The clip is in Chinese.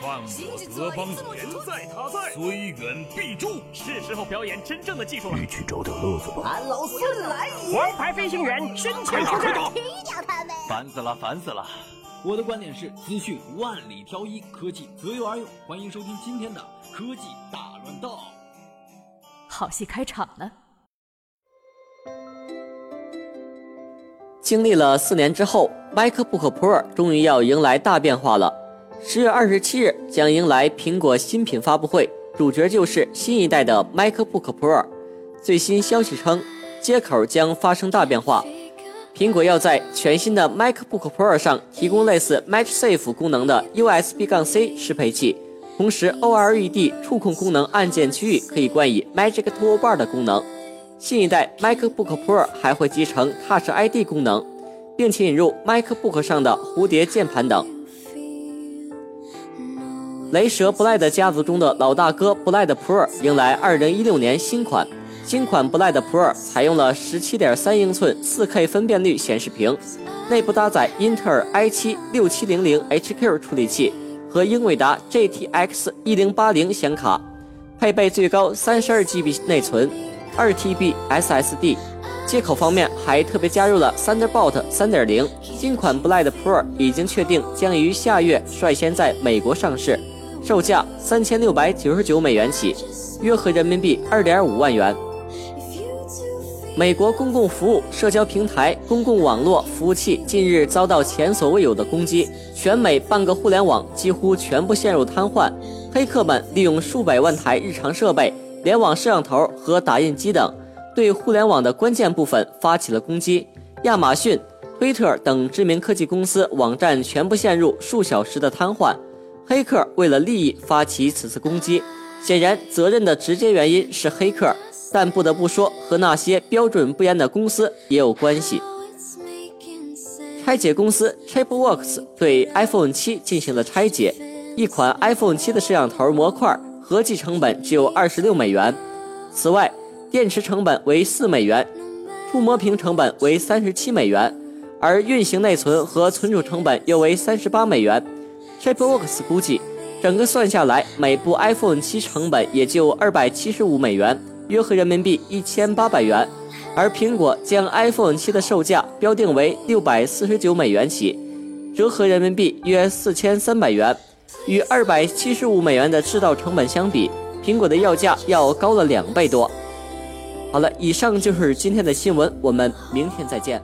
犯我德邦人在他在，虽远必诛。是时候表演真正的技术了。你去找点乐子吧。俺老孙来也！王牌飞行员身前出战，踢掉他们！烦死了，烦死了！我的观点是：资讯万里挑一，科技择优而用。欢迎收听今天的科技大乱斗。好戏开场了。经历了四年之后，MacBook Pro 终于要迎来大变化了。十月二十七日将迎来苹果新品发布会，主角就是新一代的 MacBook Pro。最新消息称，接口将发生大变化。苹果要在全新的 MacBook Pro 上提供类似 MagSafe 功能的 USB 杠 C 适配器，同时 OLED 触控功能按键区域可以冠以 Magic Toolbar 的功能。新一代 MacBook Pro 还会集成 Touch ID 功能，并且引入 MacBook 上的蝴蝶键盘等。雷蛇 Blade 家族中的老大哥 Blade Pro 迎来2016年新款。新款 Blade Pro 采用了17.3英寸 4K 分辨率显示屏，内部搭载英特尔 i7 6700HQ 处理器和英伟达 GTX 1080显卡，配备最高 32GB 内存。二 TB SSD，接口方面还特别加入了 Thunderbolt 3.0。新款 Blade Pro 已经确定将于下月率先在美国上市，售价三千六百九十九美元起，约合人民币二点五万元。美国公共服务社交平台公共网络服务器近日遭到前所未有的攻击，全美半个互联网几乎全部陷入瘫痪，黑客们利用数百万台日常设备。联网摄像头和打印机等，对互联网的关键部分发起了攻击。亚马逊、推特等知名科技公司网站全部陷入数小时的瘫痪。黑客为了利益发起此次攻击，显然责任的直接原因是黑客，但不得不说和那些标准不严的公司也有关系。拆解公司 Chipworks 对 iPhone 7进行了拆解，一款 iPhone 7的摄像头模块。合计成本只有二十六美元，此外，电池成本为四美元，触摸屏成本为三十七美元，而运行内存和存储成本又为三十八美元。Chipworks 估计，整个算下来，每部 iPhone 七成本也就二百七十五美元，约合人民币一千八百元。而苹果将 iPhone 七的售价标定为六百四十九美元起，折合人民币约四千三百元。与二百七十五美元的制造成本相比，苹果的要价要高了两倍多。好了，以上就是今天的新闻，我们明天再见。